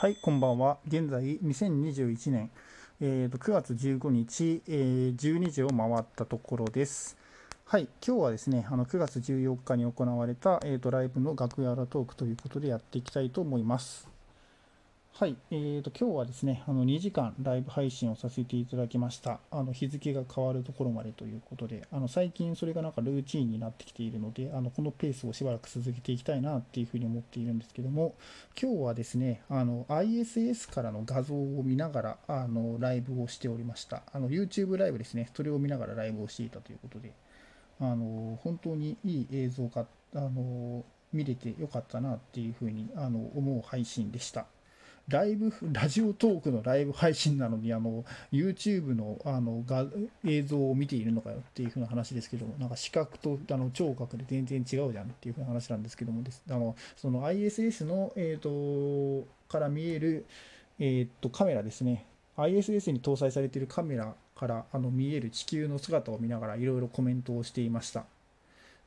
はい、こんばんは。現在、2021年、えー、と9月15日、えー12時を回ったところです。はい、今日はですね、あの9月14日に行われた、えー、とライブの楽屋裏トークということでやっていきたいと思います。はい、えー、と今日はですね、あの2時間ライブ配信をさせていただきました。あの日付が変わるところまでということで、あの最近それがなんかルーチンになってきているので、あのこのペースをしばらく続けていきたいなっていうふうに思っているんですけども、今日はですね、あの ISS からの画像を見ながらあのライブをしておりました。あの YouTube ライブですね、それを見ながらライブをしていたということで、あの本当にいい映像があの見れてよかったなっていうふうにあの思う配信でした。ライブ、ラジオトークのライブ配信なのに、あの、YouTube のあの画映像を見ているのかよっていう風な話ですけども、なんか視覚とあの聴覚で全然違うじゃんっていう風な話なんですけどもです、あの、その ISS の、えっ、と、から見える、えっ、と、カメラですね。ISS に搭載されているカメラからあの見える地球の姿を見ながらいろいろコメントをしていました。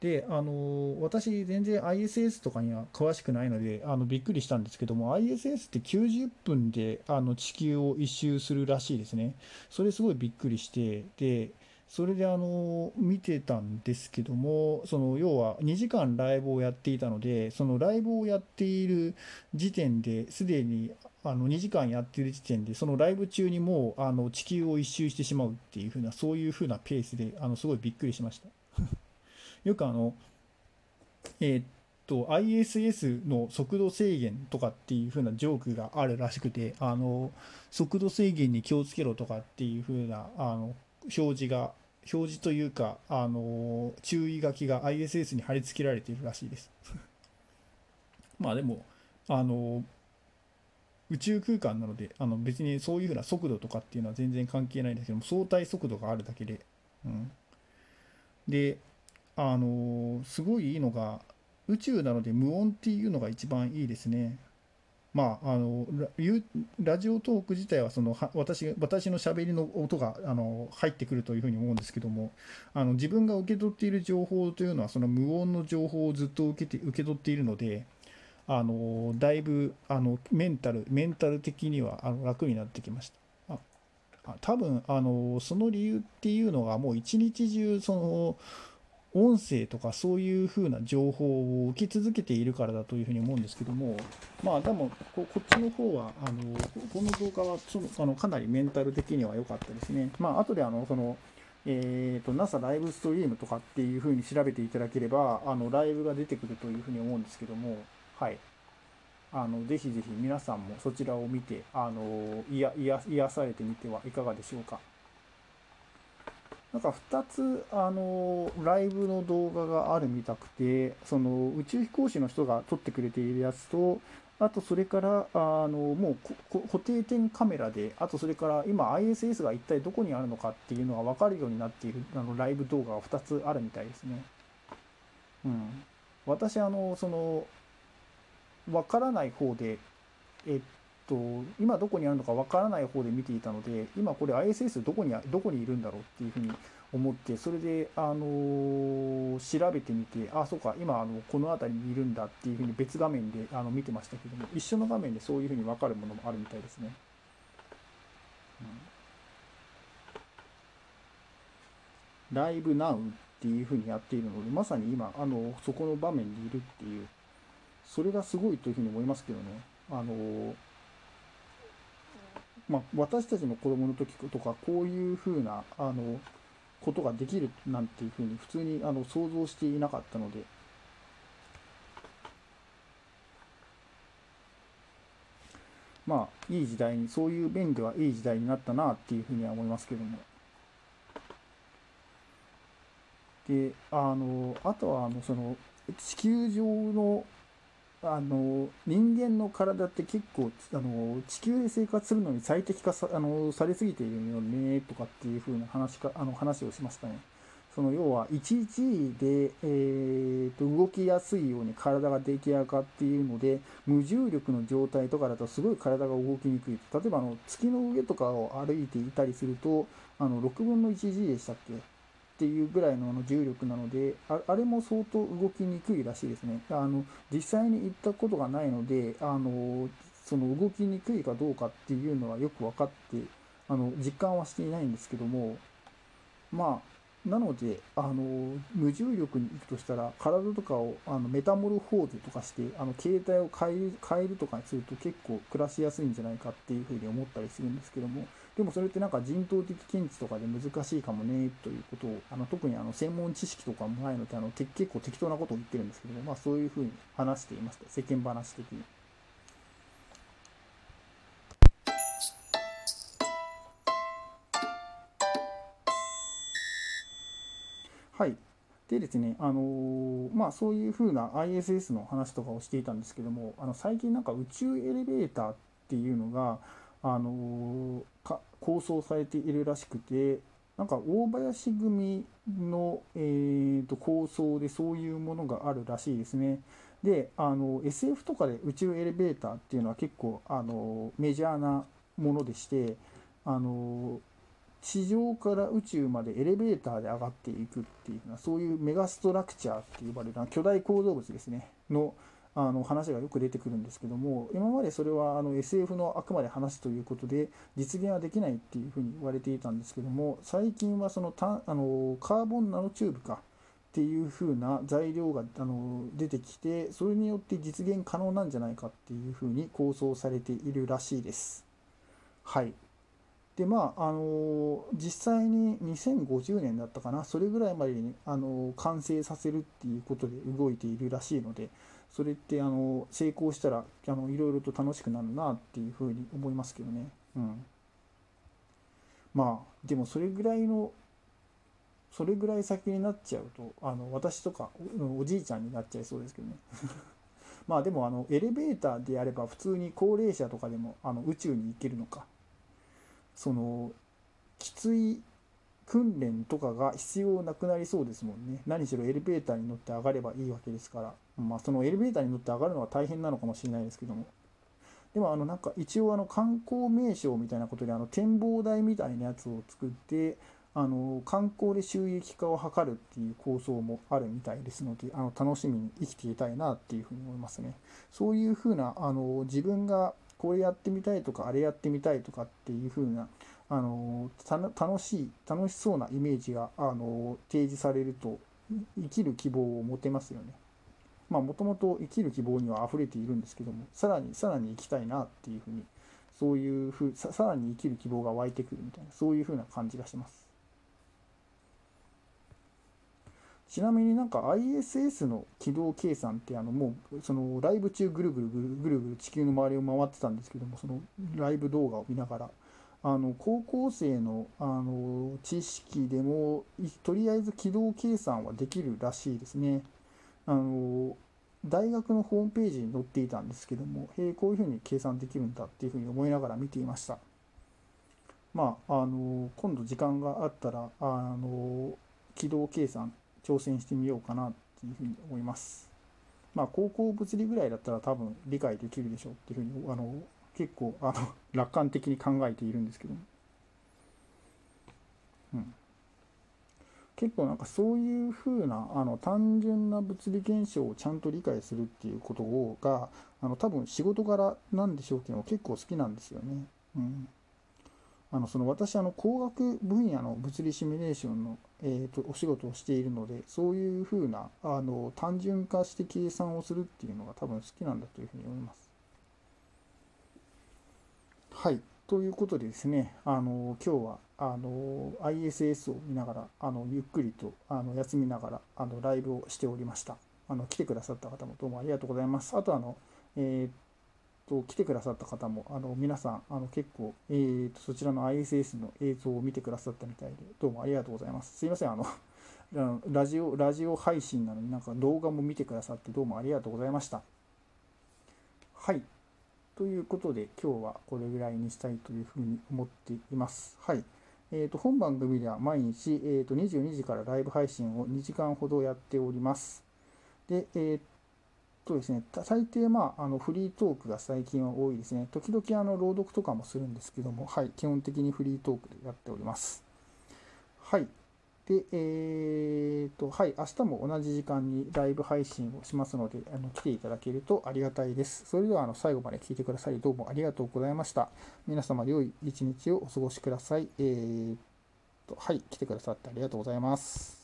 で、あの私、全然 ISS とかには詳しくないので、あのびっくりしたんですけども、ISS って90分であの地球を一周するらしいですね。それすごいびっくりして、で、それであの見てたんですけども、その要は2時間ライブをやっていたので、そのライブをやっている時点ですでにあの2時間やっている時点で、そのライブ中にもうあの地球を一周してしまうっていう風な、そういう風なペースで、あのすごいびっくりしました。よくあの、えーっと、ISS の速度制限とかっていう風なジョークがあるらしくて、あの、速度制限に気をつけろとかっていう風な、あの、表示が、表示というか、あの、注意書きが ISS に貼り付けられているらしいです。まあでも、あの、宇宙空間なので、あの別にそういう風な速度とかっていうのは全然関係ないんですけども、相対速度があるだけで、うん。で、あのすごいいいのが、宇宙なので無音っていうのが一番いいですね。まあ、あのラジオトーク自体はその私私のしゃべりの音があの入ってくるというふうに思うんですけどもあの自分が受け取っている情報というのはその無音の情報をずっと受けて受け取っているのであのだいぶあのメンタルメンタル的にはあの楽になってきました。多分あのその理由っていうのがもう一日中その音声とかそういう風な情報を受け続けているからだというふうに思うんですけども、まあでもここっちの方はあのこの動画はそのあのかなりメンタル的には良かったですね。まあ後であのそのえー、と NASA ライブストリームとかっていう風に調べていただければあのライブが出てくるというふうに思うんですけども、はい。あのぜひぜひ皆さんもそちらを見てあの癒癒癒されてみてはいかがでしょうか。なんか2つあのライブの動画があるみたくてその宇宙飛行士の人が撮ってくれているやつとあとそれからあのもう固定点カメラであとそれから今 ISS が一体どこにあるのかっていうのが分かるようになっているあのライブ動画が2つあるみたいですね。うん、私あのその分からない方でえっと今どこにあるのか分からない方で見ていたので今これ ISS どこにどこにいるんだろうっていうふうに思ってそれであの調べてみてあそうか今あのこの辺りにいるんだっていうふうに別画面であの見てましたけども一緒の画面でそういうふうに分かるものもあるみたいですね。うん、ライブナウっていうふうにやっているのでまさに今あのそこの場面にいるっていうそれがすごいというふうに思いますけどね。あのまあ、私たちの子供の時とかこういうふうなあのことができるなんていうふうに普通にあの想像していなかったので。まあいい時代にそういう面ではいい時代になったなっていうふうには思いますけども。であのあとはあのその地球上のあの人間の体って結構あの地球で生活するのに最適化さあのされすぎているよねとかっていう風な話かあの話をしましたね。その要は 1G で、えー、と動きやすいように体が出来上がっているので無重力の状態とかだとすごい体が動きにくい例えばあの月の上とかを歩いていたりするとあの6分の 1G でしたっけ？っていうぐらいのあの重力なのであれも相当動きにくいらしいですね。あの実際に行ったことがないのであのその動きにくいかどうかっていうのはよく分かってあの実感はしていないんですけどもまあなのであの無重力に行くとしたら体とかをあのメタモルフォーゼとかしてあの形態を変える変えるとかにすると結構暮らしやすいんじゃないかっていうふうに思ったりするんですけどもでもそれってなんか人道的見地とかで難しいかもねということをあの特にあの専門知識とかもないのであの結構適当なことを言ってるんですけども、まあ、そういうふうに話していました世間話的に。はい。でですね、あのー、まあそういうふうな ISS の話とかをしていたんですけども、あの最近なんか宇宙エレベーターっていうのが、あのー、構想されているらしくて、なんか大林組の、えーと、構想でそういうものがあるらしいですね。で、あの SF とかで宇宙エレベーターっていうのは結構あのメジャーなものでして、あの地上から宇宙までエレベーターで上がっていくっていうなそういうメガストラクチャーって呼ばれる巨大構造物ですねのあの話がよく出てくるんですけども今までそれはあの SF のあくまで話ということで実現はできないっていうふうに言われていたんですけども最近はそのたあのカーボンナノチューブかっていうふうな材料があの出てきてそれによって実現可能なんじゃないかっていうふうに構想されているらしいです。はいでまああの実際に2050年だったかなそれぐらいまでにあの完成させるっていうことで動いているらしいのでそれってあの成功したらあのいろいろと楽しくなるなっていうふうに思いますけどね。うん、まあでもそれぐらいのそれぐらい先になっちゃうとあの私とかおじいちゃんになっちゃいそうですけどね。まあでもあのエレベーターであれば普通に高齢者とかでもあの宇宙に行けるのかそのきつい訓練とかが必要なくなりそうですもんね。何しろエレベーターに乗って上がればいいわけですから。まあそのエレベーターに乗って上がるのは大変なのかもしれないですけども。でもあのなんか一応あの観光名所みたいなことであの展望台みたいなやつを作ってあの観光で収益化を図るっていう構想もあるみたいですのであの楽しみに生きていたいなっていうふうに思いますね。そういうふうなあの自分がこれやってみたいとかあれやってみたいとかっていう風なあの楽しい楽しそうなイメージがあの提示されると生きる希望を持てますよね。まあもともと生きる希望には溢れているんですけどもさらにさらに生きたいなっていうふうにそういうふうささらに生きる希望が湧いてくるみたいなそういうふうな感じがします。ちなみになんか ISS の軌道計算ってあのもうそのライブ中ぐるぐるぐるぐるぐる地球の周りを回ってたんですけどもそのライブ動画を見ながらあの高校生のあの知識でもとりあえず軌道計算はできるらしいですね。あの大学のホームページに載っていたんですけども、へえ、こういうふうに計算できるんだっていうふうに思いながら見ていました。まあ、あの今度時間があったら、あの軌道計算挑戦してみようかなっていうふうに思います。まあ、高校物理ぐらいだったら多分理解できるでしょうっていうふうに、あの、結構、あの、楽観的に考えているんですけども。うん。結構なんかそういうふうなあの単純な物理現象をちゃんと理解するっていうことをがあの多分仕事柄なんでしょうけど結構好きなんですよね。うんあのその私あの工学分野の物理シミュレーションの、えーと、お仕事をしているのでそういうふうなあの単純化して計算をするっていうのが多分好きなんだというふうに思います。はいということでですねあの今日はあの ISS を見ながらあのゆっくりとあの休みながらあのライブをしておりました。あの来てくださった方もどうもありがとうございます。あとあの、えーと来てくださった方もあの皆さんあの結構、えーと、そちらの ISS の映像を見てくださったみたいでどうもありがとうございます。すいませんあの ラジオラジオ配信なのになんか動画も見てくださってどうもありがとうございました。はい。ということで今日はこれぐらいにしたいというふうに思っています。はい。えー、と本番組では毎日、えー、と22時からライブ配信を2時間ほどやっております。で、えー、とですね、最低、まあ、あのフリートークが最近は多いですね。時々あの朗読とかもするんですけども、はい、基本的にフリートークでやっております。はい。で、えーと、はい、明日も同じ時間にライブ配信をしますので、あの来ていただけるとありがたいです。それではあの最後まで聞いてくださり、どうもありがとうございました。皆様、良い一日をお過ごしください。えーと、はい、来てくださってありがとうございます。